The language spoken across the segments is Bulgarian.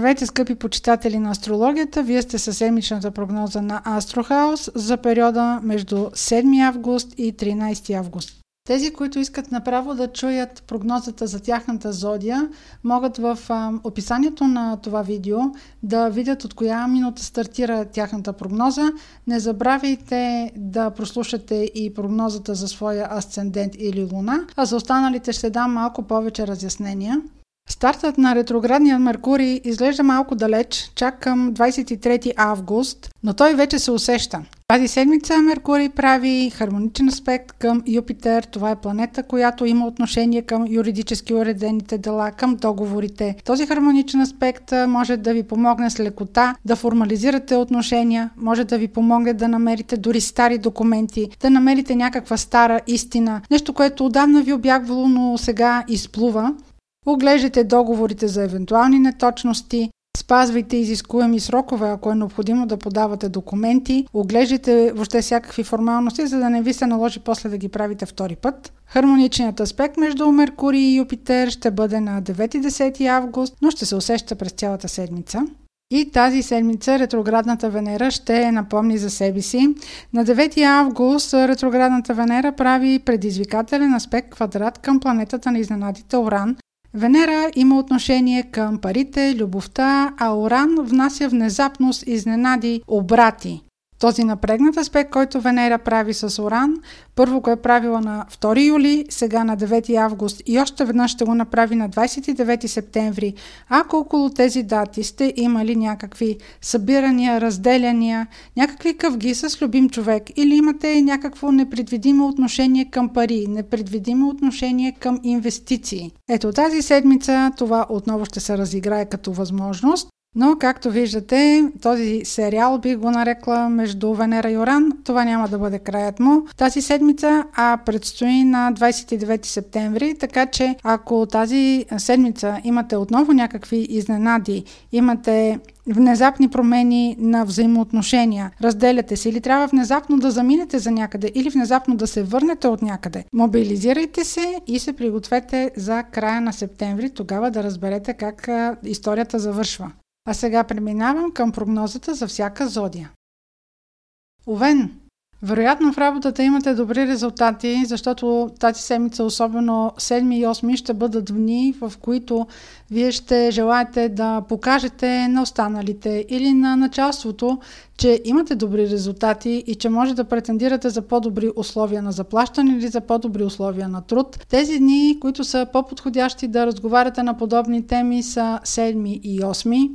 Здравейте, скъпи почитатели на астрологията! Вие сте със седмичната прогноза на Астрохаус за периода между 7 август и 13 август. Тези, които искат направо да чуят прогнозата за тяхната зодия, могат в описанието на това видео да видят от коя минута стартира тяхната прогноза. Не забравяйте да прослушате и прогнозата за своя асцендент или луна, а за останалите ще дам малко повече разяснения. Стартът на ретроградния Меркурий изглежда малко далеч, чак към 23 август, но той вече се усеща. Тази седмица Меркурий прави хармоничен аспект към Юпитер. Това е планета, която има отношение към юридически уредените дела, към договорите. Този хармоничен аспект може да ви помогне с лекота да формализирате отношения, може да ви помогне да намерите дори стари документи, да намерите някаква стара истина, нещо, което отдавна ви обягвало, но сега изплува. Оглеждайте договорите за евентуални неточности, спазвайте изискуеми срокове, ако е необходимо да подавате документи, оглеждайте въобще всякакви формалности, за да не ви се наложи после да ги правите втори път. Хармоничният аспект между Меркурий и Юпитер ще бъде на 9-10 август, но ще се усеща през цялата седмица. И тази седмица ретроградната Венера ще напомни за себе си. На 9 август ретроградната Венера прави предизвикателен аспект квадрат към планетата на изненадите Оран, Венера има отношение към парите, любовта, а Оран внася внезапност, изненади, обрати. Този напрегнат аспект, който Венера прави с Оран, първо го е правила на 2 юли, сега на 9 август и още веднъж ще го направи на 29 септември. Ако около тези дати сте имали някакви събирания, разделяния, някакви къвги с любим човек или имате някакво непредвидимо отношение към пари, непредвидимо отношение към инвестиции. Ето тази седмица това отново ще се разиграе като възможност. Но, както виждате, този сериал би го нарекла между Венера и Оран. Това няма да бъде краят му тази седмица, а предстои на 29 септември, така че ако тази седмица имате отново някакви изненади, имате внезапни промени на взаимоотношения, разделяте се или трябва внезапно да заминете за някъде или внезапно да се върнете от някъде. Мобилизирайте се и се пригответе за края на септември, тогава да разберете как историята завършва. А сега преминавам към прогнозата за всяка зодия. Овен, вероятно в работата имате добри резултати, защото тази седмица, особено 7 и 8 ще бъдат дни, в които вие ще желаете да покажете на останалите или на началството, че имате добри резултати и че може да претендирате за по-добри условия на заплащане или за по-добри условия на труд. Тези дни, които са по-подходящи да разговаряте на подобни теми, са 7 и 8.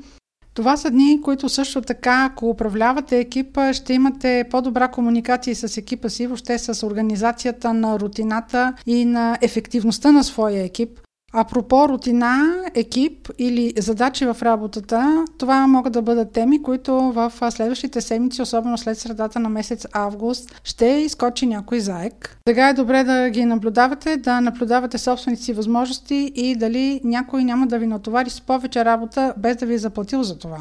Това са дни, които също така, ако управлявате екипа, ще имате по-добра комуникация с екипа си, въобще с организацията на рутината и на ефективността на своя екип. Апропо рутина, екип или задачи в работата, това могат да бъдат теми, които в следващите седмици, особено след средата на месец август, ще изкочи някой заек. Сега е добре да ги наблюдавате, да наблюдавате собствените си възможности и дали някой няма да ви натовари с повече работа, без да ви е заплатил за това.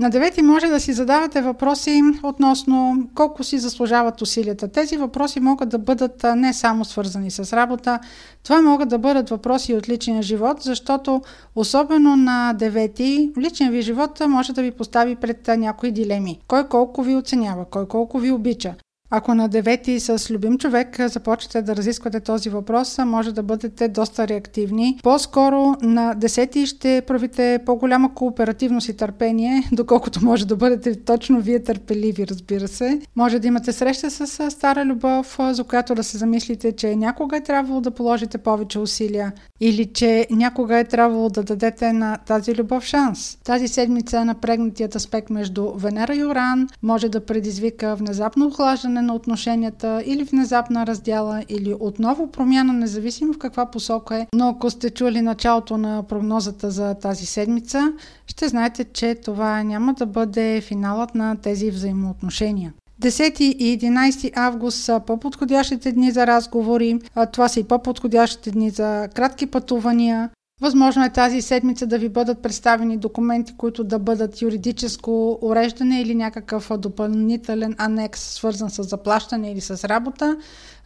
На девети може да си задавате въпроси относно колко си заслужават усилията. Тези въпроси могат да бъдат не само свързани с работа, това могат да бъдат въпроси от личния живот, защото особено на девети, личният ви живот може да ви постави пред някои дилеми. Кой колко ви оценява, кой колко ви обича. Ако на девети с любим човек започнете да разисквате този въпрос, може да бъдете доста реактивни. По-скоро на десети ще правите по-голяма кооперативност и търпение, доколкото може да бъдете точно вие търпеливи, разбира се. Може да имате среща с стара любов, за която да се замислите, че някога е трябвало да положите повече усилия или че някога е трябвало да дадете на тази любов шанс. Тази седмица напрегнатият аспект между Венера и Оран може да предизвика внезапно охлаждане на отношенията или внезапна раздяла или отново промяна, независимо в каква посока е. Но ако сте чули началото на прогнозата за тази седмица, ще знаете, че това няма да бъде финалът на тези взаимоотношения. 10 и 11 август са по-подходящите дни за разговори, това са и по-подходящите дни за кратки пътувания, Възможно е тази седмица да ви бъдат представени документи, които да бъдат юридическо уреждане или някакъв допълнителен анекс, свързан с заплащане или с работа.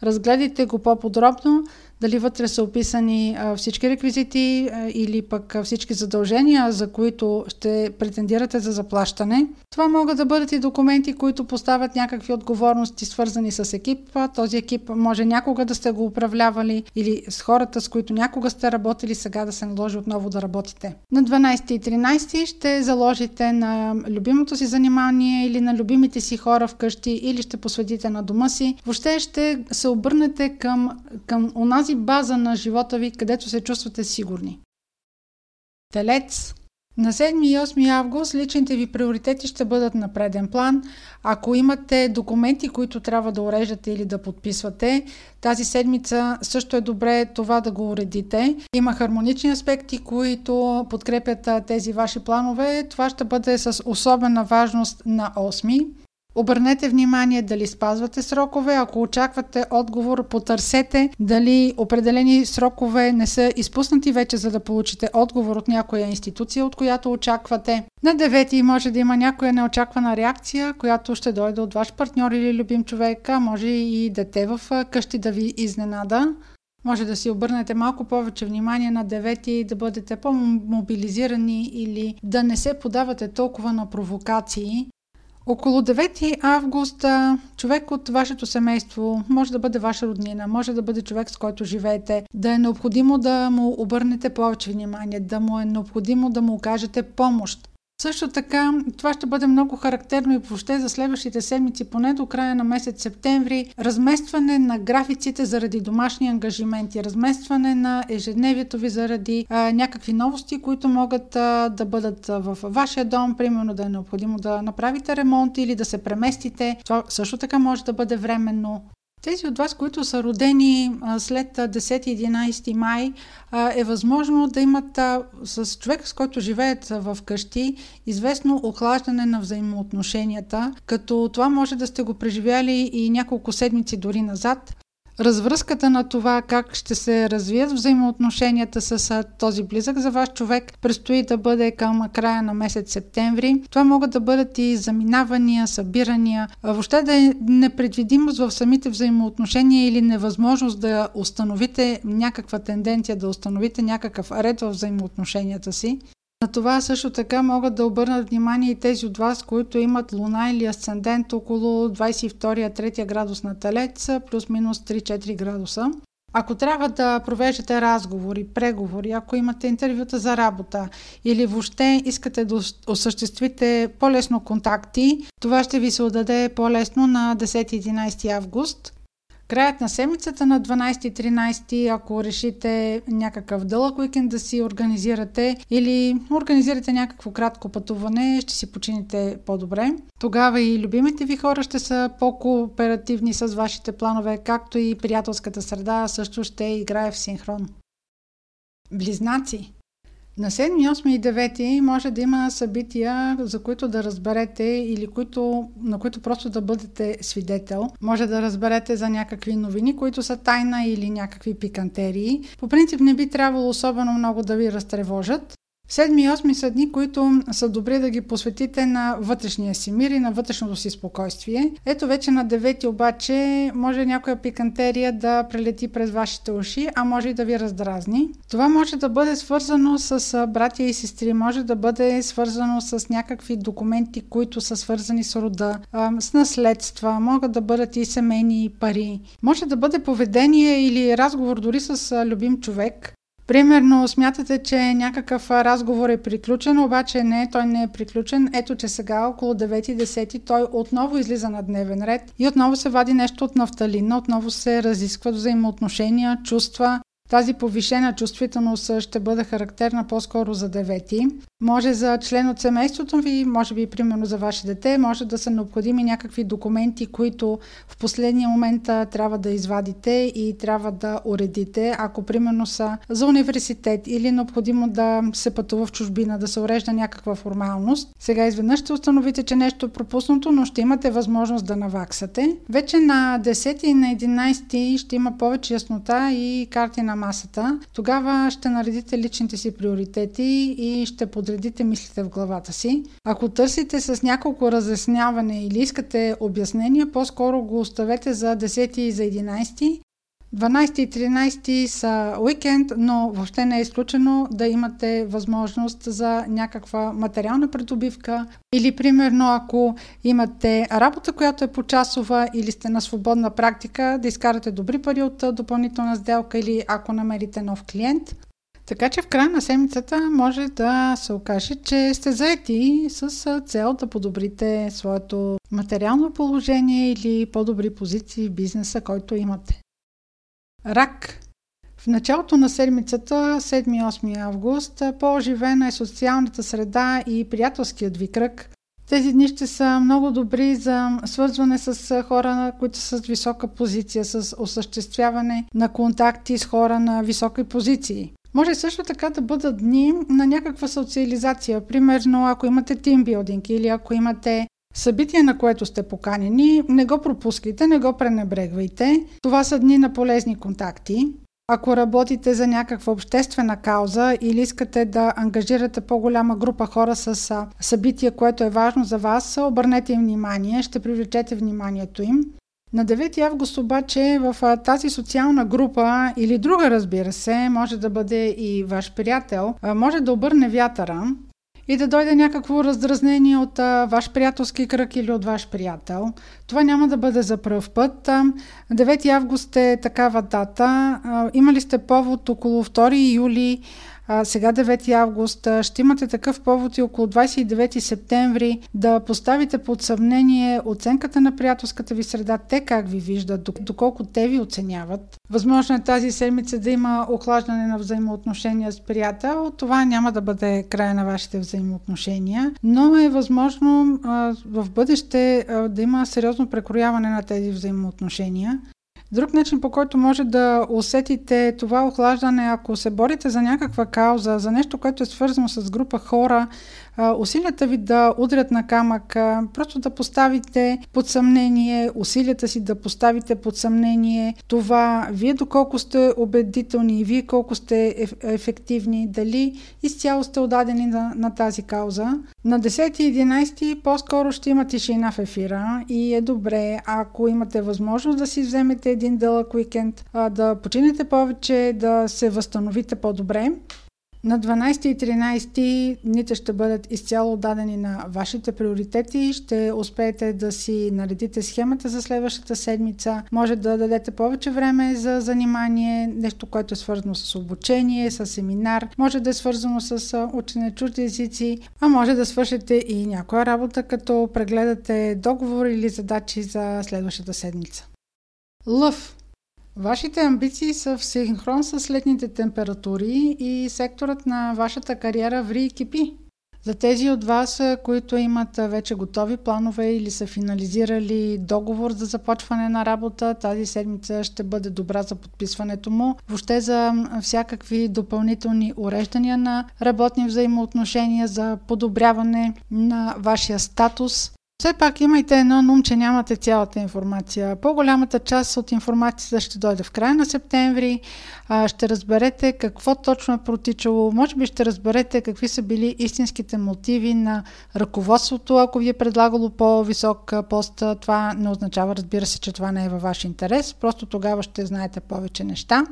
разгледайте го по-подробно, дали вътре са описани всички реквизити или пък всички задължения, за които ще претендирате за заплащане. Това могат да бъдат и документи, които поставят някакви отговорности, свързани с екипа. Този екип може някога да сте го управлявали или с хората, с които някога сте работили, сега да се наложи отново да работите. На 12 и 13 ще заложите на любимото си занимание или на любимите си хора вкъщи или ще посветите на дома си. Въобще ще се обърнете към, към онази база на живота ви, където се чувствате сигурни. Телец на 7 и 8 август личните ви приоритети ще бъдат на преден план. Ако имате документи, които трябва да уреждате или да подписвате, тази седмица също е добре това да го уредите. Има хармонични аспекти, които подкрепят тези ваши планове. Това ще бъде с особена важност на 8. Обърнете внимание дали спазвате срокове. Ако очаквате отговор, потърсете дали определени срокове не са изпуснати вече, за да получите отговор от някоя институция, от която очаквате. На 9 може да има някоя неочаквана реакция, която ще дойде от ваш партньор или любим човек, може и дете в къщи да ви изненада. Може да си обърнете малко повече внимание на 9 и да бъдете по-мобилизирани или да не се подавате толкова на провокации, около 9 август човек от вашето семейство може да бъде ваша роднина, може да бъде човек с който живеете, да е необходимо да му обърнете повече внимание, да му е необходимо да му окажете помощ. Също така, това ще бъде много характерно и въобще за следващите седмици, поне до края на месец септември, разместване на графиците заради домашни ангажименти, разместване на ежедневието ви заради а, някакви новости, които могат а, да бъдат в вашия дом, примерно да е необходимо да направите ремонт или да се преместите. Това също така може да бъде временно. Тези от вас, които са родени след 10-11 май, е възможно да имат с човека, с който живеят в къщи, известно охлаждане на взаимоотношенията, като това може да сте го преживяли и няколко седмици дори назад. Развръзката на това как ще се развият взаимоотношенията с този близък за ваш човек предстои да бъде към края на месец септември. Това могат да бъдат и заминавания, събирания, въобще да е непредвидимост в самите взаимоотношения или невъзможност да установите някаква тенденция, да установите някакъв ред в взаимоотношенията си. На това също така могат да обърнат внимание и тези от вас, които имат луна или асцендент около 22-3 градус на Телец, плюс-минус 3-4 градуса. Ако трябва да провеждате разговори, преговори, ако имате интервюта за работа или въобще искате да осъществите по-лесно контакти, това ще ви се отдаде по-лесно на 10-11 август. Краят на седмицата на 12-13, ако решите някакъв дълъг уикенд да си организирате или организирате някакво кратко пътуване, ще си почините по-добре. Тогава и любимите ви хора ще са по-кооперативни с вашите планове, както и приятелската среда също ще играе в синхрон. Близнаци на 7, 8 и 9 може да има събития, за които да разберете или които, на които просто да бъдете свидетел. Може да разберете за някакви новини, които са тайна или някакви пикантерии. По принцип не би трябвало особено много да ви разтревожат. Седми и осми са дни, които са добри да ги посветите на вътрешния си мир и на вътрешното си спокойствие. Ето вече на девети обаче може някоя пикантерия да прелети през вашите уши, а може и да ви раздразни. Това може да бъде свързано с братя и сестри, може да бъде свързано с някакви документи, които са свързани с рода, с наследства, могат да бъдат и семейни пари. Може да бъде поведение или разговор дори с любим човек, Примерно, смятате, че някакъв разговор е приключен, обаче не, той не е приключен. Ето, че сега, около 9-10, той отново излиза на дневен ред и отново се вади нещо от нафталина, отново се разискват взаимоотношения, чувства, тази повишена чувствителност ще бъде характерна по-скоро за девети. Може за член от семейството ви, може би примерно за ваше дете, може да са необходими някакви документи, които в последния момент трябва да извадите и трябва да уредите. Ако примерно са за университет или необходимо да се пътува в чужбина, да се урежда някаква формалност, сега изведнъж ще установите, че нещо е пропуснато, но ще имате възможност да наваксате. Вече на 10 и на 11 ще има повече яснота и карти на на масата, тогава ще наредите личните си приоритети и ще подредите мислите в главата си. Ако търсите с няколко разясняване или искате обяснение, по-скоро го оставете за 10 и за 11 12 и 13 са уикенд, но въобще не е изключено да имате възможност за някаква материална придобивка или примерно ако имате работа, която е почасова или сте на свободна практика, да изкарате добри пари от допълнителна сделка или ако намерите нов клиент. Така че в края на седмицата може да се окаже, че сте заети с цел да подобрите своето материално положение или по-добри позиции в бизнеса, който имате. Рак. В началото на седмицата, 7-8 август, по-оживена е социалната среда и приятелският ви кръг. Тези дни ще са много добри за свързване с хора, които са с висока позиция, с осъществяване на контакти с хора на високи позиции. Може също така да бъдат дни на някаква социализация. Примерно, ако имате тимбилдинг или ако имате събитие, на което сте поканени, не го пропускайте, не го пренебрегвайте. Това са дни на полезни контакти. Ако работите за някаква обществена кауза или искате да ангажирате по-голяма група хора с събитие, което е важно за вас, обърнете им внимание, ще привлечете вниманието им. На 9 август обаче в тази социална група или друга, разбира се, може да бъде и ваш приятел, може да обърне вятъра и да дойде някакво раздразнение от а, ваш приятелски кръг или от ваш приятел. Това няма да бъде за пръв път. 9 август е такава дата. Имали сте повод около 2 юли сега 9 август, ще имате такъв повод и около 29 септември да поставите под съмнение оценката на приятелската ви среда, те как ви виждат, доколко те ви оценяват. Възможно е тази седмица да има охлаждане на взаимоотношения с приятел. Това няма да бъде края на вашите взаимоотношения, но е възможно в бъдеще да има сериозно прекрояване на тези взаимоотношения. Друг начин, по който може да усетите това охлаждане, ако се борите за някаква кауза, за нещо, което е свързано с група хора, усилията ви да удрят на камък, просто да поставите под съмнение, усилията си да поставите под съмнение това, вие доколко сте убедителни, вие колко сте ефективни, дали изцяло сте отдадени на, на тази кауза. На 10 и 11 по-скоро ще има тишина в ефира и е добре, ако имате възможност да си вземете един дълъг уикенд, да починете повече, да се възстановите по-добре. На 12 и 13 дните ще бъдат изцяло отдадени на вашите приоритети. Ще успеете да си наредите схемата за следващата седмица. Може да дадете повече време за занимание, нещо, което е свързано с обучение, с семинар. Може да е свързано с учене чужди езици, а може да свършите и някоя работа, като прегледате договор или задачи за следващата седмица. Лъв Вашите амбиции са в синхрон с летните температури и секторът на вашата кариера ври и кипи. За тези от вас, които имат вече готови планове или са финализирали договор за започване на работа, тази седмица ще бъде добра за подписването му. Въобще за всякакви допълнителни уреждания на работни взаимоотношения, за подобряване на вашия статус все пак имайте едно ум, че нямате цялата информация. По-голямата част от информацията ще дойде в края на септември. ще разберете какво точно е протичало. Може би ще разберете какви са били истинските мотиви на ръководството, ако ви е предлагало по-висок пост. Това не означава, разбира се, че това не е във ваш интерес. Просто тогава ще знаете повече неща.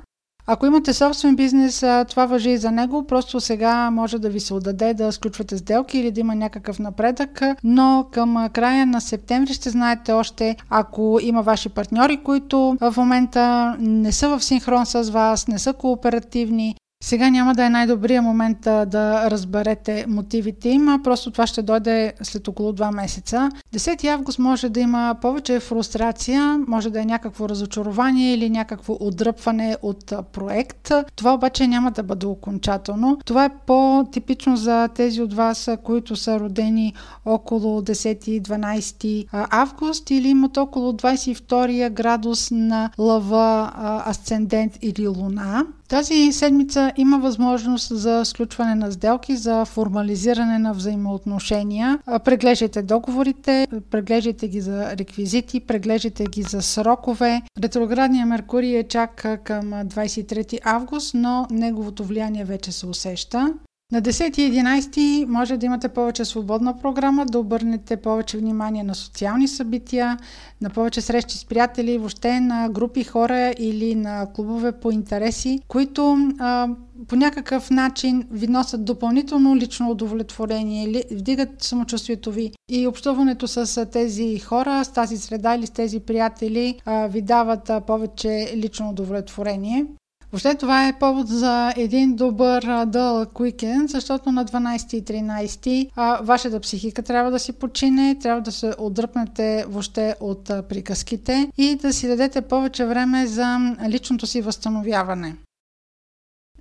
Ако имате собствен бизнес, това въжи и за него. Просто сега може да ви се отдаде да сключвате сделки или да има някакъв напредък, но към края на септември ще знаете още, ако има ваши партньори, които в момента не са в синхрон с вас, не са кооперативни, сега няма да е най-добрия момент да разберете мотивите им, а просто това ще дойде след около 2 месеца. 10 август може да има повече фрустрация, може да е някакво разочарование или някакво отдръпване от проект. Това обаче няма да бъде окончателно. Това е по-типично за тези от вас, които са родени около 10-12 август или имат около 22 градус на лъва, асцендент или луна. Тази седмица има възможност за сключване на сделки, за формализиране на взаимоотношения. Преглеждайте договорите, преглеждайте ги за реквизити, преглеждайте ги за срокове. Ретроградния Меркурий е чак към 23 август, но неговото влияние вече се усеща. На 10 и 11 може да имате повече свободна програма, да обърнете повече внимание на социални събития, на повече срещи с приятели, въобще на групи хора или на клубове по интереси, които а, по някакъв начин ви носят допълнително лично удовлетворение, вдигат самочувствието ви и общуването с тези хора, с тази среда или с тези приятели ви дават повече лично удовлетворение. Въобще това е повод за един добър дълъг уикенд, защото на 12 и 13 а, вашата психика трябва да си почине, трябва да се отдръпнете въобще от а, приказките и да си дадете повече време за личното си възстановяване.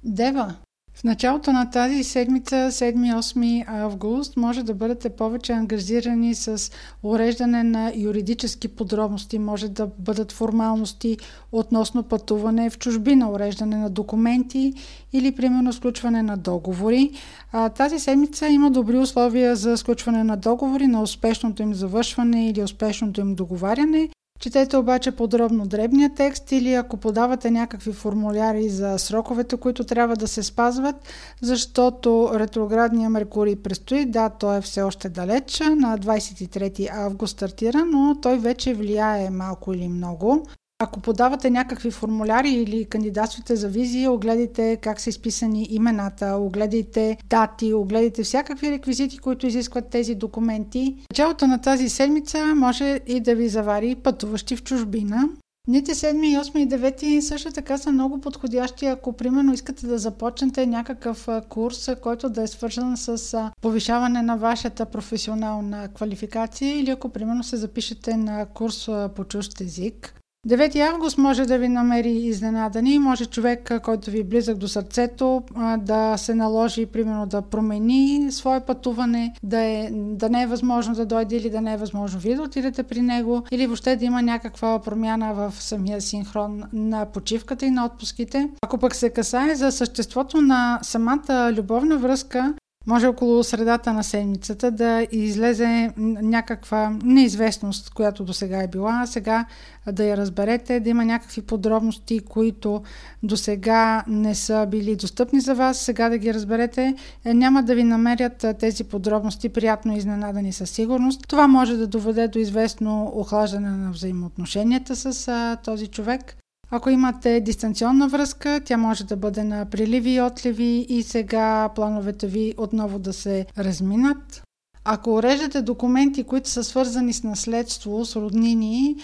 Дева, в началото на тази седмица, 7-8 август, може да бъдете повече ангажирани с уреждане на юридически подробности, може да бъдат формалности относно пътуване в чужбина, уреждане на документи или примерно сключване на договори. А, тази седмица има добри условия за сключване на договори, на успешното им завършване или успешното им договаряне Четете обаче подробно дребния текст или ако подавате някакви формуляри за сроковете, които трябва да се спазват, защото ретроградния Меркурий предстои. Да, той е все още далеч, на 23 август стартира, но той вече влияе малко или много. Ако подавате някакви формуляри или кандидатствате за визия, огледайте как са изписани имената, огледайте дати, огледайте всякакви реквизити, които изискват тези документи. Началото на тази седмица може и да ви завари пътуващи в чужбина. Дните 7, 8 и 9 също така са много подходящи, ако примерно искате да започнете някакъв курс, който да е свързан с повишаване на вашата професионална квалификация или ако примерно се запишете на курс по чужд език. 9 август може да ви намери изненадани, може човек, който ви е близък до сърцето, да се наложи, примерно, да промени свое пътуване, да, е, да не е възможно да дойде или да не е възможно вие да отидете при него, или въобще да има някаква промяна в самия синхрон на почивката и на отпуските. Ако пък се касае за съществото на самата любовна връзка, може около средата на седмицата да излезе някаква неизвестност, която до сега е била, сега да я разберете, да има някакви подробности, които до сега не са били достъпни за вас, сега да ги разберете, е, няма да ви намерят тези подробности приятно изненадани със сигурност. Това може да доведе до известно охлаждане на взаимоотношенията с този човек. Ако имате дистанционна връзка, тя може да бъде на приливи и отливи и сега плановете ви отново да се разминат. Ако уреждате документи, които са свързани с наследство, с роднини,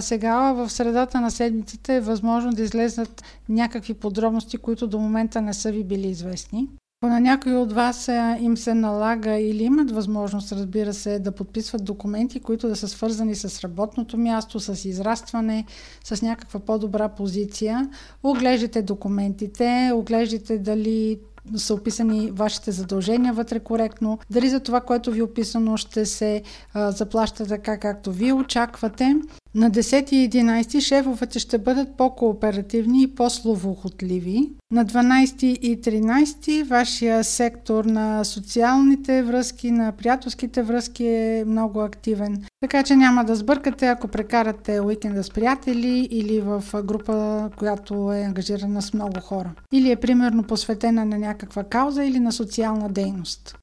сега в средата на седмицата е възможно да излезнат някакви подробности, които до момента не са ви били известни. Ако на някой от вас им се налага или имат възможност, разбира се, да подписват документи, които да са свързани с работното място, с израстване, с някаква по-добра позиция, оглеждайте документите, оглеждайте дали са описани вашите задължения вътре коректно, дали за това, което ви е описано, ще се а, заплаща така, както вие очаквате. На 10 и 11 шефовете ще бъдат по-кооперативни и по-словохотливи. На 12 и 13 вашия сектор на социалните връзки, на приятелските връзки е много активен. Така че няма да сбъркате, ако прекарате уикенда с приятели или в група, която е ангажирана с много хора. Или е примерно посветена на някаква кауза или на социална дейност.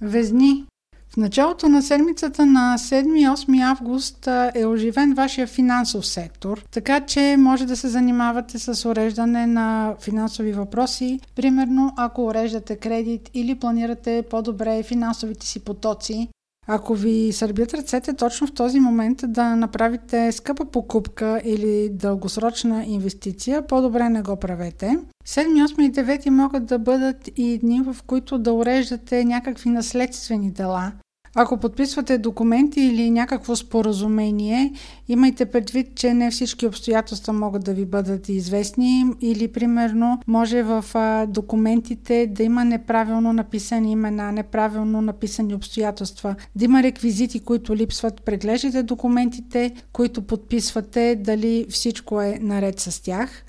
Везни. В началото на седмицата на 7-8 август е оживен вашия финансов сектор, така че може да се занимавате с уреждане на финансови въпроси, примерно ако уреждате кредит или планирате по-добре финансовите си потоци, ако ви сърбят ръцете точно в този момент да направите скъпа покупка или дългосрочна инвестиция, по-добре не го правете. 7, 8 и 9 могат да бъдат и дни, в които да уреждате някакви наследствени дела, ако подписвате документи или някакво споразумение, имайте предвид, че не всички обстоятелства могат да ви бъдат известни или примерно може в документите да има неправилно написани имена, неправилно написани обстоятелства, да има реквизити, които липсват. Преглеждайте документите, които подписвате, дали всичко е наред с тях.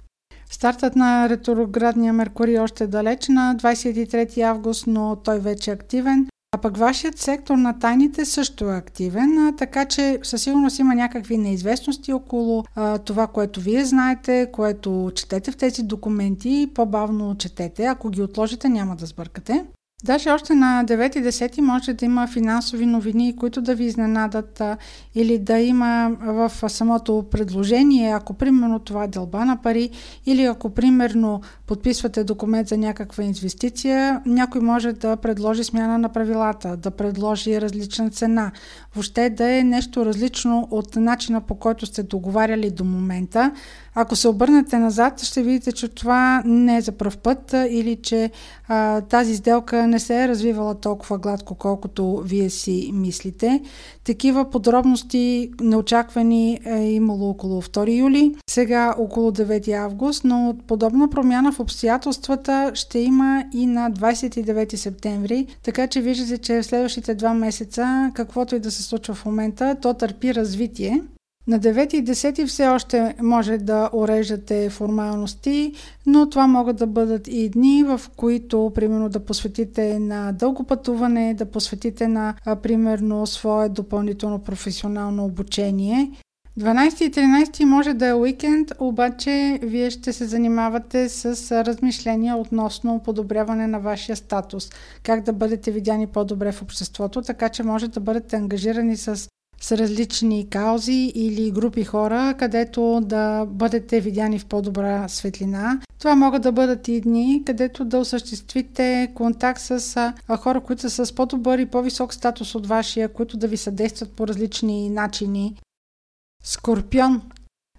Стартът на ретроградния Меркурий още е далеч на 23 август, но той вече е активен. А пък вашият сектор на тайните също е активен, така че със сигурност има някакви неизвестности около а, това, което вие знаете, което четете в тези документи, по-бавно четете. Ако ги отложите, няма да сбъркате. Даже още на 9 и 10 може да има финансови новини, които да ви изненадат или да има в самото предложение, ако примерно това е дълба на пари или ако примерно подписвате документ за някаква инвестиция, някой може да предложи смяна на правилата, да предложи различна цена, въобще да е нещо различно от начина по който сте договаряли до момента, ако се обърнете назад, ще видите, че това не е за пръв път или че а, тази сделка не се е развивала толкова гладко, колкото вие си мислите. Такива подробности неочаквани е имало около 2 юли, сега около 9 август, но подобна промяна в обстоятелствата ще има и на 29 септември, така че виждате, че в следващите два месеца, каквото и да се случва в момента, то търпи развитие. На 9 и 10 все още може да уреждате формалности, но това могат да бъдат и дни, в които, примерно, да посветите на дълго пътуване, да посветите на, примерно, свое допълнително професионално обучение. 12 и 13 може да е уикенд, обаче вие ще се занимавате с размишления относно подобряване на вашия статус, как да бъдете видяни по-добре в обществото, така че може да бъдете ангажирани с с различни каузи или групи хора, където да бъдете видяни в по-добра светлина. Това могат да бъдат и дни, където да осъществите контакт с хора, които са с по-добър и по-висок статус от вашия, които да ви съдействат по различни начини. Скорпион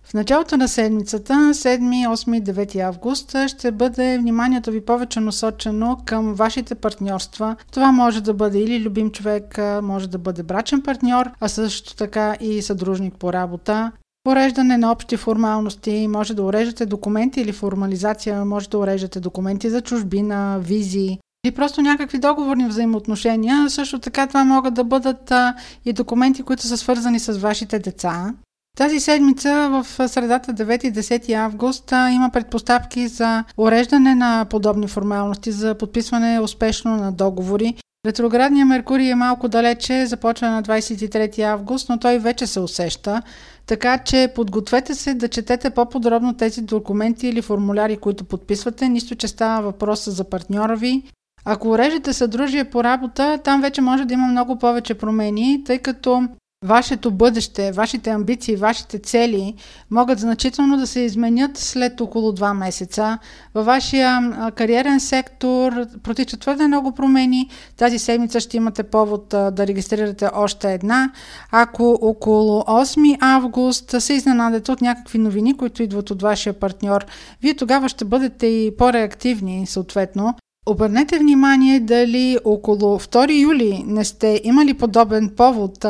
в началото на седмицата, 7, 8 и 9 август, ще бъде вниманието ви повече насочено към вашите партньорства. Това може да бъде или любим човек, може да бъде брачен партньор, а също така и съдружник по работа. Пореждане на общи формалности, може да уреждате документи или формализация, може да уреждате документи за чужбина, визи, или просто някакви договорни взаимоотношения. Също така това могат да бъдат а, и документи, които са свързани с вашите деца. Тази седмица в средата 9 и 10 август има предпоставки за уреждане на подобни формалности, за подписване успешно на договори. Ретроградният Меркурий е малко далече, започва на 23 август, но той вече се усеща. Така че подгответе се да четете по-подробно тези документи или формуляри, които подписвате, нищо, че става въпрос за партньора ви. Ако урежете съдружие по работа, там вече може да има много повече промени, тъй като вашето бъдеще, вашите амбиции, вашите цели могат значително да се изменят след около 2 месеца. Във вашия кариерен сектор протичат твърде много промени. Тази седмица ще имате повод да регистрирате още една. Ако около 8 август се изненадате от някакви новини, които идват от вашия партньор, вие тогава ще бъдете и по-реактивни, съответно. Обърнете внимание дали около 2 юли не сте имали подобен повод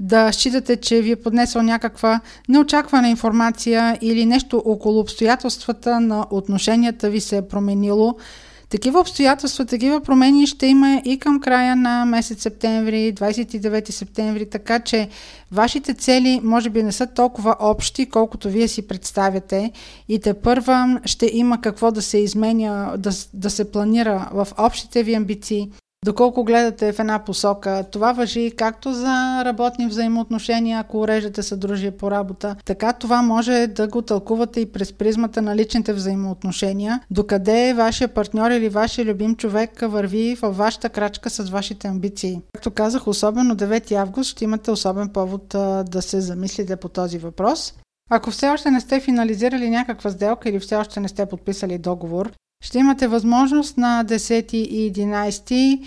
да считате, че ви е поднесъл някаква неочаквана информация или нещо около обстоятелствата на отношенията ви се е променило. Такива обстоятелства, такива промени ще има и към края на месец септември, 29 септември, така че вашите цели може би не са толкова общи, колкото вие си представяте. И те първа ще има какво да се изменя, да, да се планира в общите ви амбиции, доколко гледате в една посока. Това въжи както за работни взаимоотношения, ако уреждате съдружие по работа, така това може да го тълкувате и през призмата на личните взаимоотношения, докъде вашия партньор или вашия любим човек върви във вашата крачка с вашите амбиции. Както казах, особено 9 август ще имате особен повод да се замислите по този въпрос. Ако все още не сте финализирали някаква сделка или все още не сте подписали договор, ще имате възможност на 10 и 11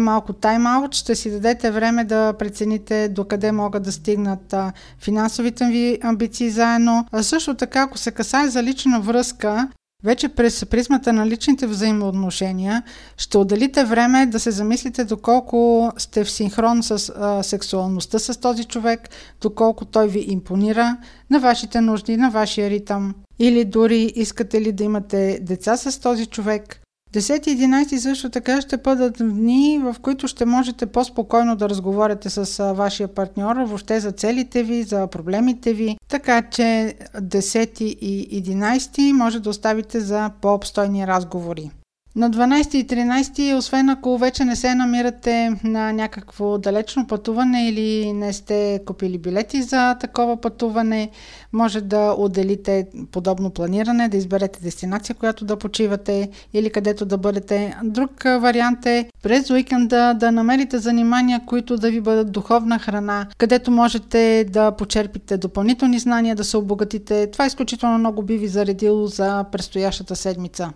малко тайм-аут, ще си дадете време да прецените докъде могат да стигнат финансовите ви амбиции заедно. А също така, ако се касае за лична връзка, вече през призмата на личните взаимоотношения ще отделите време да се замислите доколко сте в синхрон с а, сексуалността с този човек, доколко той ви импонира на вашите нужди, на вашия ритъм. Или дори искате ли да имате деца с този човек. 10 и 11 също така ще бъдат дни, в които ще можете по-спокойно да разговаряте с вашия партньор, въобще за целите ви, за проблемите ви. Така че 10 и 11 може да оставите за по-обстойни разговори. На 12 и 13, освен ако вече не се намирате на някакво далечно пътуване или не сте купили билети за такова пътуване, може да отделите подобно планиране, да изберете дестинация, която да почивате или където да бъдете. Друг вариант е през уикенда да намерите занимания, които да ви бъдат духовна храна, където можете да почерпите допълнителни знания, да се обогатите. Това изключително много би ви заредило за предстоящата седмица.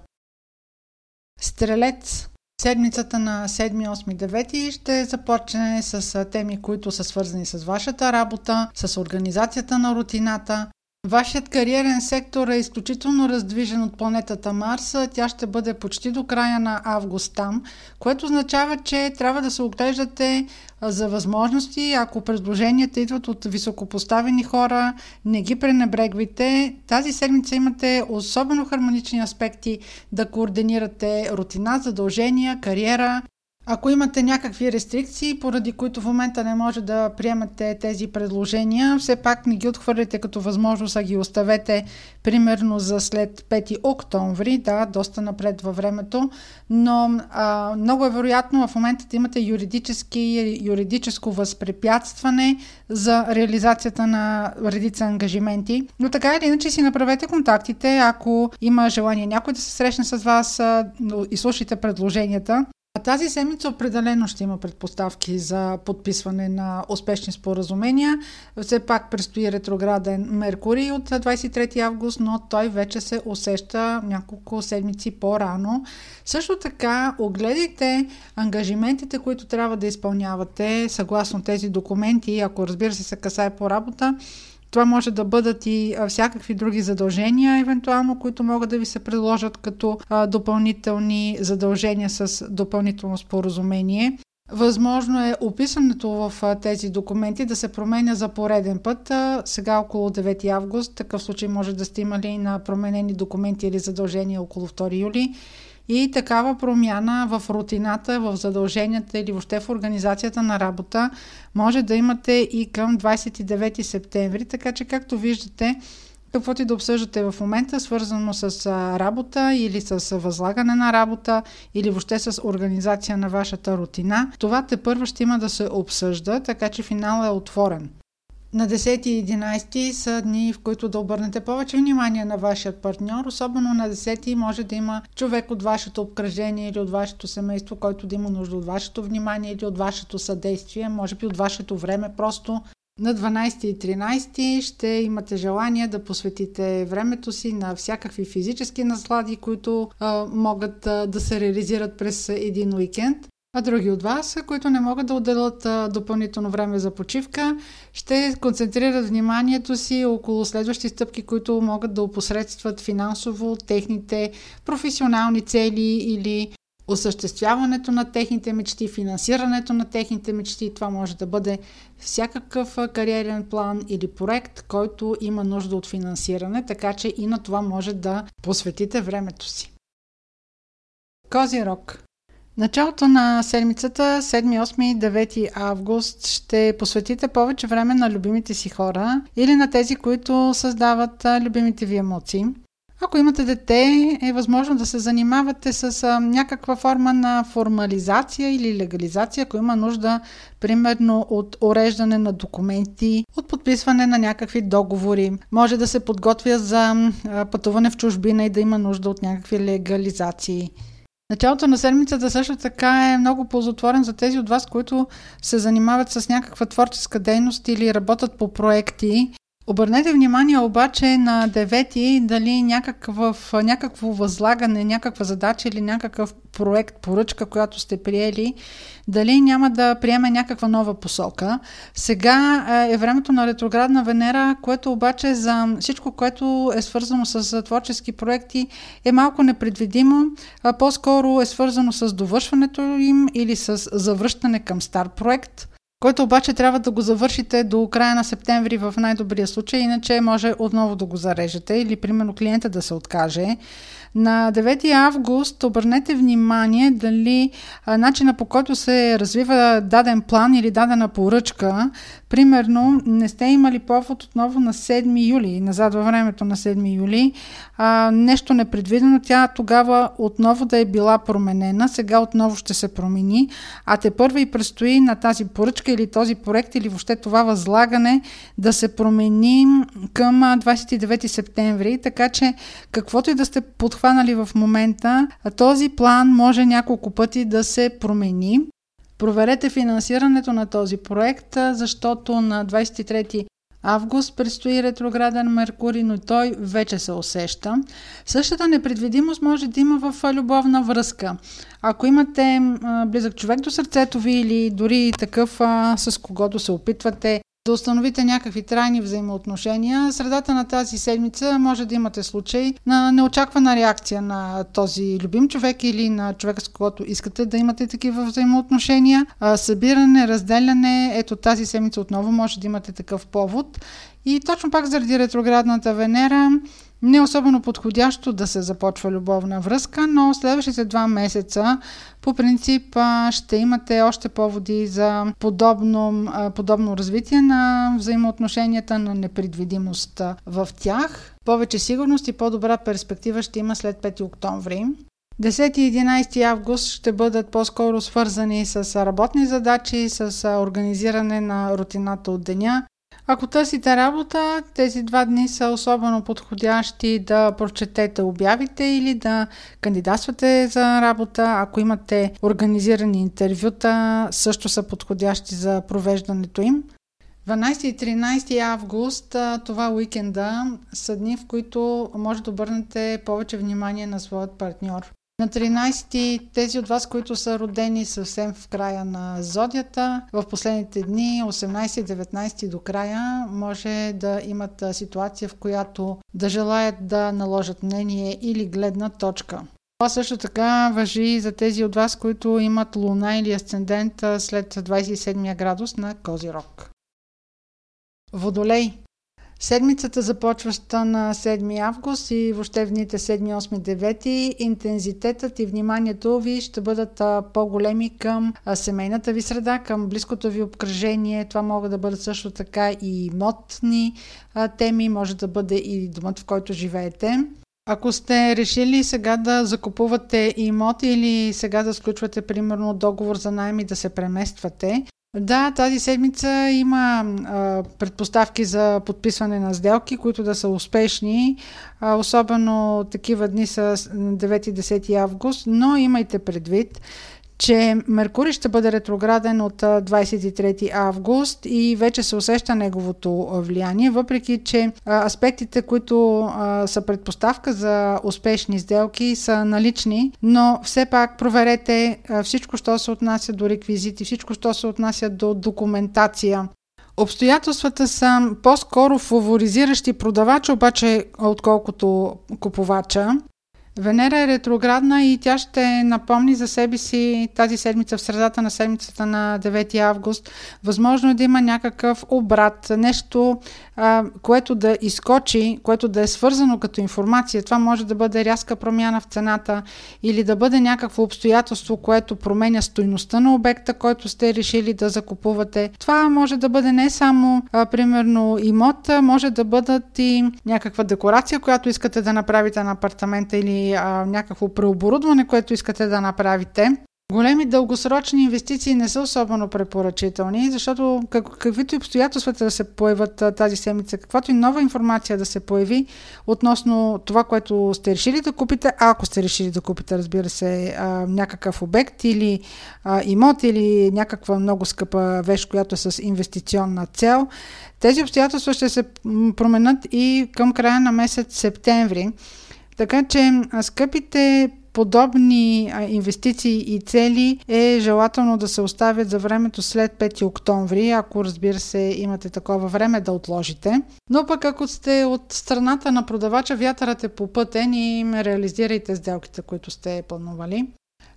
Стрелец. Седмицата на 7, 8, 9 ще започне с теми, които са свързани с вашата работа, с организацията на рутината, Вашият кариерен сектор е изключително раздвижен от планетата Марс. Тя ще бъде почти до края на август там, което означава, че трябва да се оглеждате за възможности. Ако предложенията идват от високопоставени хора, не ги пренебрегвайте. Тази седмица имате особено хармонични аспекти да координирате рутина, задължения, кариера, ако имате някакви рестрикции, поради които в момента не може да приемате тези предложения, все пак не ги отхвърляте като възможност, а ги оставете примерно за след 5 октомври, да, доста напред във времето, но а, много е вероятно в момента да имате юридически, юридическо възпрепятстване за реализацията на редица ангажименти. Но така или иначе си направете контактите, ако има желание някой да се срещне с вас, и слушайте предложенията. А тази седмица определено ще има предпоставки за подписване на успешни споразумения. Все пак предстои ретрограден Меркурий от 23 август, но той вече се усеща няколко седмици по-рано. Също така, огледайте ангажиментите, които трябва да изпълнявате съгласно тези документи, ако разбира се се касае по работа, това може да бъдат и всякакви други задължения, евентуално, които могат да ви се предложат като допълнителни задължения с допълнително споразумение. Възможно е описането в тези документи да се променя за пореден път. Сега около 9 август, такъв случай може да сте имали на променени документи или задължения около 2 юли и такава промяна в рутината, в задълженията или въобще в организацията на работа може да имате и към 29 септември, така че както виждате, каквото и да обсъждате в момента, свързано с работа или с възлагане на работа или въобще с организация на вашата рутина, това те първо ще има да се обсъжда, така че финал е отворен. На 10 и 11 са дни, в които да обърнете повече внимание на вашия партньор. Особено на 10 може да има човек от вашето обкръжение или от вашето семейство, който да има нужда от вашето внимание или от вашето съдействие, може би от вашето време. Просто на 12 и 13 ще имате желание да посветите времето си на всякакви физически наслади, които а, могат а, да се реализират през един уикенд а други от вас, които не могат да отделят допълнително време за почивка, ще концентрират вниманието си около следващи стъпки, които могат да опосредстват финансово техните професионални цели или осъществяването на техните мечти, финансирането на техните мечти. Това може да бъде всякакъв кариерен план или проект, който има нужда от финансиране, така че и на това може да посветите времето си. Козирог Началото на седмицата, 7, 8 9 август, ще посветите повече време на любимите си хора или на тези, които създават любимите ви емоции. Ако имате дете, е възможно да се занимавате с някаква форма на формализация или легализация, ако има нужда, примерно от уреждане на документи, от подписване на някакви договори. Може да се подготвя за пътуване в чужбина и да има нужда от някакви легализации. Началото на седмицата също така е много ползотворен за тези от вас, които се занимават с някаква творческа дейност или работят по проекти. Обърнете внимание обаче на девети дали някакъв, някакво възлагане, някаква задача или някакъв проект, поръчка, която сте приели, дали няма да приеме някаква нова посока. Сега е времето на ретроградна Венера, което обаче за всичко, което е свързано с творчески проекти, е малко непредвидимо. По-скоро е свързано с довършването им или с завръщане към стар проект – който обаче трябва да го завършите до края на септември в най-добрия случай, иначе може отново да го зарежете или примерно клиента да се откаже. На 9 август обърнете внимание дали а, начина по който се развива даден план или дадена поръчка, примерно не сте имали повод отново на 7 юли, назад във времето на 7 юли, а, нещо непредвидено, тя тогава отново да е била променена, сега отново ще се промени, а те първа и предстои на тази поръчка или този проект или въобще това възлагане да се промени към 29 септември, така че каквото и да сте подхванали в момента, този план може няколко пъти да се промени. Проверете финансирането на този проект, защото на 23 август предстои ретрограден Меркурий, но той вече се усеща. Същата непредвидимост може да има в любовна връзка. Ако имате близък човек до сърцето ви или дори такъв с когото се опитвате да установите някакви трайни взаимоотношения. Средата на тази седмица може да имате случай на неочаквана реакция на този любим човек или на човека, с когото искате да имате такива взаимоотношения. Събиране, разделяне, ето тази седмица отново може да имате такъв повод. И точно пак заради ретроградната Венера не особено подходящо да се започва любовна връзка, но следващите два месеца по принцип ще имате още поводи за подобно, подобно развитие на взаимоотношенията на непредвидимост в тях. Повече сигурност и по-добра перспектива ще има след 5 октомври. 10 и 11 август ще бъдат по-скоро свързани с работни задачи, с организиране на рутината от деня, ако търсите работа, тези два дни са особено подходящи да прочетете обявите или да кандидатствате за работа. Ако имате организирани интервюта, също са подходящи за провеждането им. 12 и 13 август, това уикенда, са дни, в които може да обърнете повече внимание на своят партньор. На 13 тези от вас, които са родени съвсем в края на зодията, в последните дни, 18-19 до края, може да имат ситуация, в която да желаят да наложат мнение или гледна точка. Това също така въжи за тези от вас, които имат луна или асцендент след 27 градус на Козирог. Водолей Седмицата започваща на 7 август и въобще в дните 7, 8, 9 интензитетът и вниманието ви ще бъдат по-големи към семейната ви среда, към близкото ви обкръжение. Това могат да бъдат също така и имотни теми, може да бъде и домът, в който живеете. Ако сте решили сега да закупувате имоти или сега да сключвате примерно договор за найем и да се премествате, да, тази седмица има а, предпоставки за подписване на сделки, които да са успешни. А, особено такива дни са 9-10 август, но имайте предвид, че Меркурий ще бъде ретрограден от 23 август и вече се усеща неговото влияние, въпреки че аспектите, които са предпоставка за успешни сделки, са налични, но все пак проверете всичко, що се отнася до реквизити, всичко, що се отнася до документация. Обстоятелствата са по-скоро фаворизиращи продавача, обаче отколкото купувача. Венера е ретроградна и тя ще напомни за себе си тази седмица, в средата на седмицата на 9 август. Възможно е да има някакъв обрат, нещо, а, което да изкочи, което да е свързано като информация. Това може да бъде рязка промяна в цената или да бъде някакво обстоятелство, което променя стойността на обекта, който сте решили да закупувате. Това може да бъде не само, а, примерно, имот, може да бъдат и някаква декорация, която искате да направите на апартамента или а, някакво преоборудване, което искате да направите, Големи дългосрочни инвестиции не са особено препоръчителни, защото как, каквито и обстоятелствата да се появят тази седмица, каквато и нова информация да се появи относно това, което сте решили да купите, а ако сте решили да купите, разбира се, а, някакъв обект или а, имот или някаква много скъпа вещ, която е с инвестиционна цел, тези обстоятелства ще се променят и към края на месец септември. Така че скъпите подобни инвестиции и цели е желателно да се оставят за времето след 5 октомври, ако разбира се имате такова време да отложите. Но пък ако сте от страната на продавача, вятърът е попътен и реализирайте сделките, които сте планували.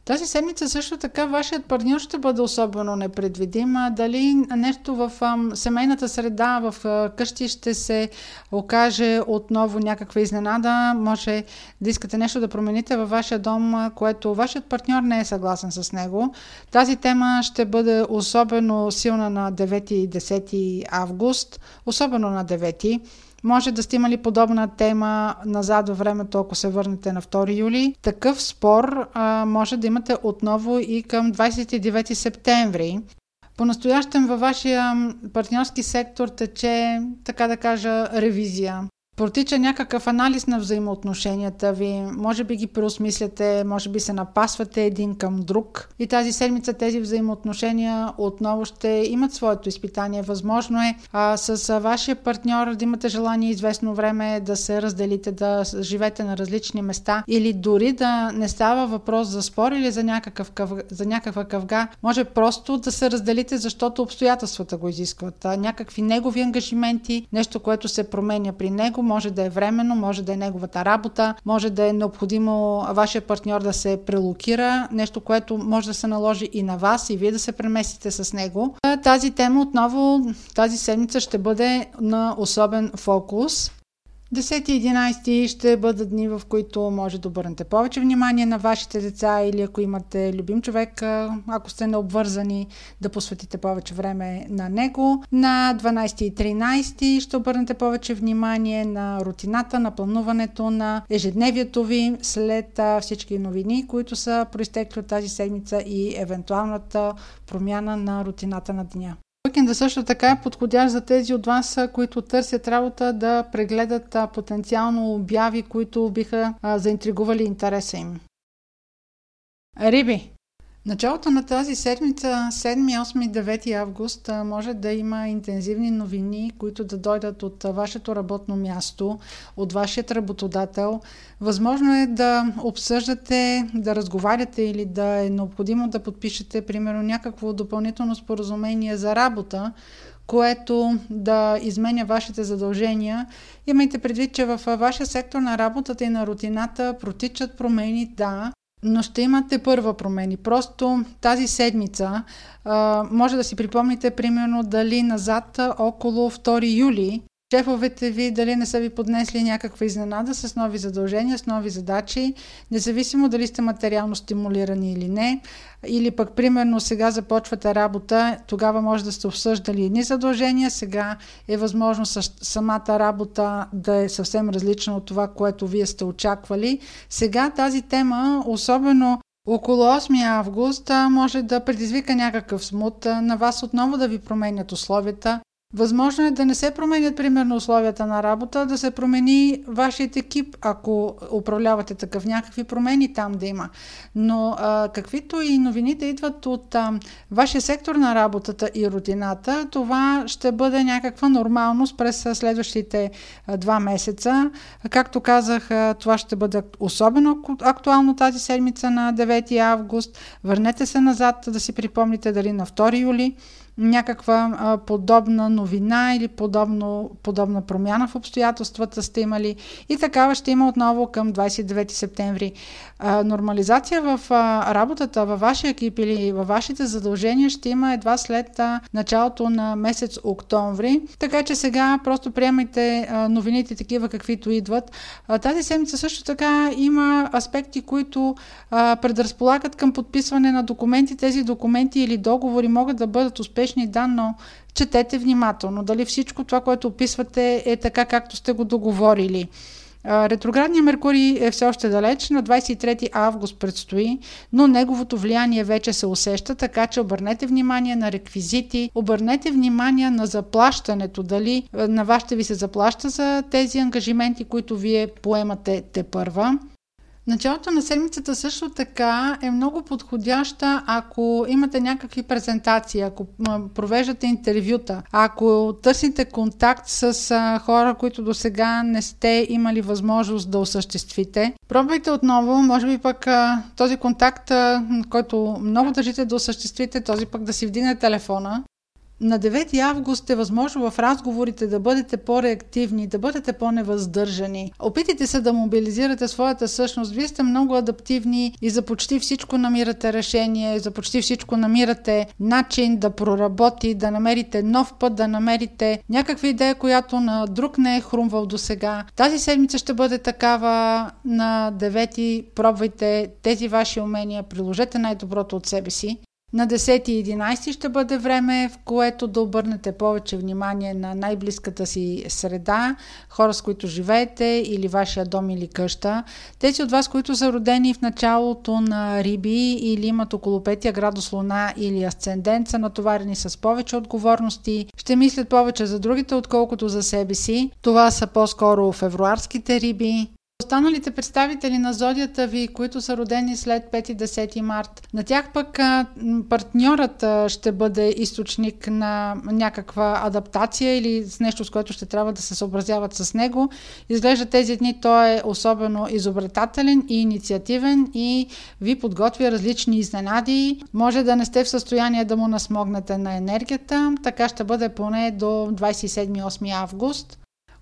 Тази седмица също така вашият партньор ще бъде особено непредвидим. Дали нещо в семейната среда, в къщи ще се окаже отново някаква изненада, може да искате нещо да промените във вашия дом, което вашият партньор не е съгласен с него. Тази тема ще бъде особено силна на 9 и 10 август, особено на 9. Може да сте имали подобна тема назад във времето, ако се върнете на 2 юли. Такъв спор а, може да имате отново и към 29 септември. По-настоящем във вашия партньорски сектор тече, така да кажа, ревизия протича някакъв анализ на взаимоотношенията ви, може би ги преосмисляте, може би се напасвате един към друг и тази седмица тези взаимоотношения отново ще имат своето изпитание. Възможно е а, с вашия партньор да имате желание известно време да се разделите, да живеете на различни места или дори да не става въпрос за спор или за, някакъв, за някаква къвга, може просто да се разделите, защото обстоятелствата го изискват. А, някакви негови ангажименти, нещо, което се променя при него, може да е временно, може да е неговата работа, може да е необходимо вашия партньор да се прелокира, нещо, което може да се наложи и на вас и вие да се преместите с него. Тази тема отново тази седмица ще бъде на особен фокус. 10 и 11 ще бъдат дни, в които може да обърнете повече внимание на вашите деца или ако имате любим човек, ако сте необвързани, да посветите повече време на него. На 12 и 13 ще обърнете повече внимание на рутината, на плануването на ежедневието ви след всички новини, които са проистекли от тази седмица и евентуалната промяна на рутината на деня. Уикенда също така е подходящ за тези от вас, които търсят работа да прегледат потенциално обяви, които биха заинтригували интереса им. Риби. Началото на тази седмица, 7, 8, 9 август, може да има интензивни новини, които да дойдат от вашето работно място, от вашият работодател. Възможно е да обсъждате, да разговаряте или да е необходимо да подпишете, примерно, някакво допълнително споразумение за работа, което да изменя вашите задължения. Имайте предвид, че в вашия сектор на работата и на рутината протичат промени, да, но ще имате първа промени. Просто тази седмица а, може да си припомните примерно дали назад около 2 юли шефовете ви дали не са ви поднесли някаква изненада с нови задължения, с нови задачи, независимо дали сте материално стимулирани или не, или пък примерно сега започвате работа, тогава може да сте обсъждали едни задължения, сега е възможно самата работа да е съвсем различна от това, което вие сте очаквали. Сега тази тема, особено около 8 август може да предизвика някакъв смут, на вас отново да ви променят условията, Възможно е да не се променят, примерно, условията на работа, да се промени вашият екип, ако управлявате такъв, някакви промени там да има. Но а, каквито и новините идват от а, вашия сектор на работата и рутината, това ще бъде някаква нормалност през следващите а, два месеца. Както казах, а, това ще бъде особено актуално тази седмица на 9 август. Върнете се назад да си припомните дали на 2 юли някаква а, подобна новина или подобно, подобна промяна в обстоятелствата сте имали и такава ще има отново към 29 септември. А, нормализация в а, работата във вашия екип или във вашите задължения ще има едва след а, началото на месец октомври, така че сега просто приемайте а, новините такива каквито идват. А, тази седмица също така има аспекти, които а, предразполагат към подписване на документи. Тези документи или договори могат да бъдат успешни успешни, да, но четете внимателно. Дали всичко това, което описвате е така, както сте го договорили. Ретроградният Меркурий е все още далеч, на 23 август предстои, но неговото влияние вече се усеща, така че обърнете внимание на реквизити, обърнете внимание на заплащането, дали на вас ще ви се заплаща за тези ангажименти, които вие поемате те първа. Началото на седмицата също така е много подходяща, ако имате някакви презентации, ако провеждате интервюта, ако търсите контакт с хора, които до сега не сте имали възможност да осъществите. Пробвайте отново, може би пък този контакт, който много държите да осъществите, този пък да си вдигне телефона На 9 август е възможно в разговорите да бъдете по-реактивни, да бъдете по-невъздържани. Опитайте се да мобилизирате своята същност. Вие сте много адаптивни и за почти всичко намирате решение, за почти всичко намирате начин да проработи, да намерите нов път, да намерите някаква идея, която на друг не е хрумвал до сега. Тази седмица ще бъде такава на 9. Пробвайте тези ваши умения, приложете най-доброто от себе си. На 10 и 11 ще бъде време, в което да обърнете повече внимание на най-близката си среда, хора с които живеете или вашия дом или къща. Тези от вас, които са родени в началото на Риби или имат около 5 градус Луна или Асцендент, са натоварени с повече отговорности, ще мислят повече за другите, отколкото за себе си. Това са по-скоро февруарските Риби. Останалите представители на зодията ви, които са родени след 5-10 март, на тях пък партньорът ще бъде източник на някаква адаптация или с нещо, с което ще трябва да се съобразяват с него. Изглежда тези дни той е особено изобретателен и инициативен и ви подготвя различни изненади. Може да не сте в състояние да му насмогнете на енергията. Така ще бъде поне до 27-8 август.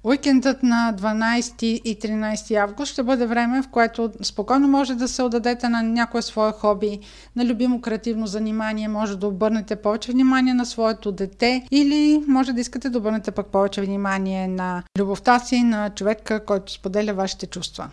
Уикендът на 12 и 13 август ще бъде време, в което спокойно може да се отдадете на някое свое хоби, на любимо креативно занимание, може да обърнете повече внимание на своето дете или може да искате да обърнете пък повече внимание на любовта си, на човека, който споделя вашите чувства.